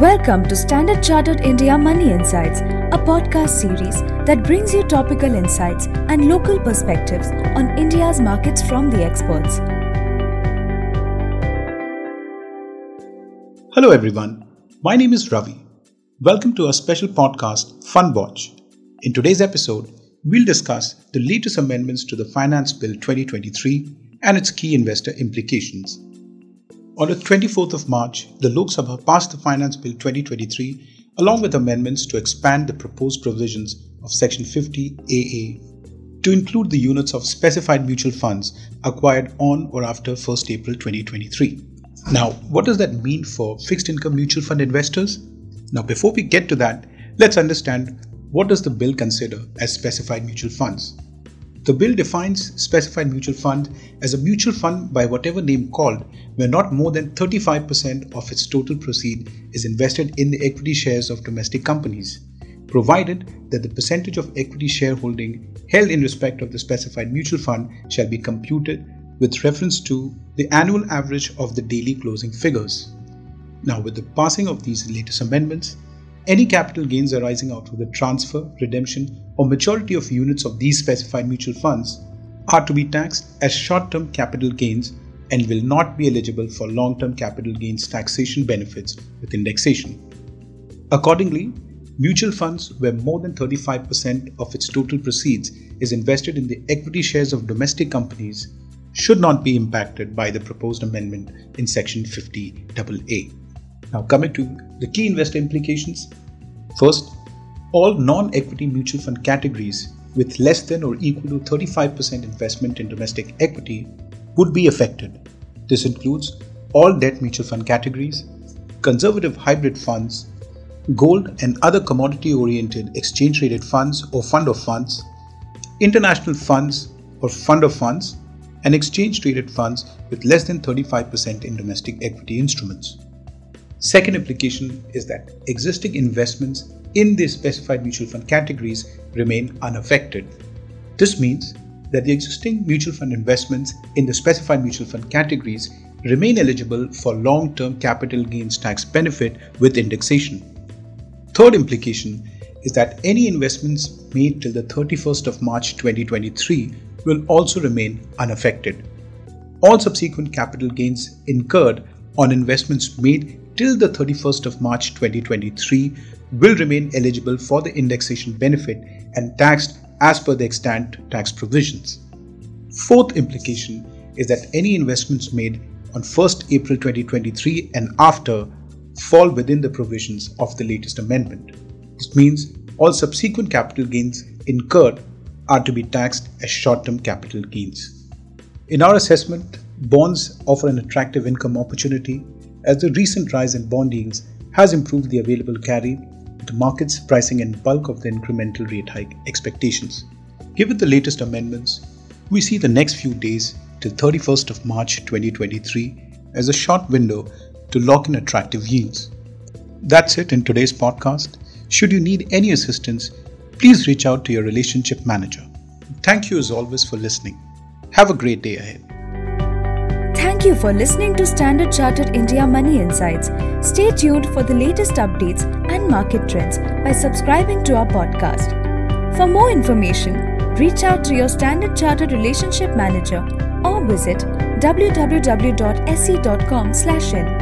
Welcome to Standard Chartered India Money Insights, a podcast series that brings you topical insights and local perspectives on India's markets from the experts. Hello, everyone. My name is Ravi. Welcome to our special podcast, Fun Watch. In today's episode, we'll discuss the latest amendments to the Finance Bill 2023 and its key investor implications. On the 24th of March, the Lok Sabha passed the Finance Bill 2023 along with amendments to expand the proposed provisions of Section 50AA to include the units of specified mutual funds acquired on or after 1st April 2023. Now, what does that mean for fixed income mutual fund investors? Now, before we get to that, let's understand what does the bill consider as specified mutual funds. The bill defines specified mutual fund as a mutual fund by whatever name called where not more than 35% of its total proceed is invested in the equity shares of domestic companies, provided that the percentage of equity shareholding held in respect of the specified mutual fund shall be computed with reference to the annual average of the daily closing figures. Now, with the passing of these latest amendments, any capital gains arising out of the transfer, redemption, or maturity of units of these specified mutual funds are to be taxed as short term capital gains and will not be eligible for long term capital gains taxation benefits with indexation. Accordingly, mutual funds where more than 35% of its total proceeds is invested in the equity shares of domestic companies should not be impacted by the proposed amendment in Section 50AA. Now, coming to the key investor implications. First, all non equity mutual fund categories with less than or equal to 35% investment in domestic equity would be affected. This includes all debt mutual fund categories, conservative hybrid funds, gold and other commodity oriented exchange traded funds or fund of funds, international funds or fund of funds, and exchange traded funds with less than 35% in domestic equity instruments. Second implication is that existing investments in these specified mutual fund categories remain unaffected. This means that the existing mutual fund investments in the specified mutual fund categories remain eligible for long term capital gains tax benefit with indexation. Third implication is that any investments made till the 31st of March 2023 will also remain unaffected. All subsequent capital gains incurred on investments made till the 31st of March 2023 will remain eligible for the indexation benefit and taxed as per the extant tax provisions. Fourth implication is that any investments made on 1st April 2023 and after fall within the provisions of the latest amendment. This means all subsequent capital gains incurred are to be taxed as short term capital gains. In our assessment, bonds offer an attractive income opportunity as the recent rise in bond yields has improved the available carry the market's pricing in bulk of the incremental rate hike expectations. Given the latest amendments, we see the next few days till 31st of March 2023 as a short window to lock in attractive yields. That's it in today's podcast. Should you need any assistance, please reach out to your relationship manager. Thank you as always for listening. Have a great day ahead. Thank you for listening to Standard Chartered India Money Insights. Stay tuned for the latest updates and market trends by subscribing to our podcast. For more information, reach out to your Standard Chartered Relationship Manager or visit www.sc.com/in.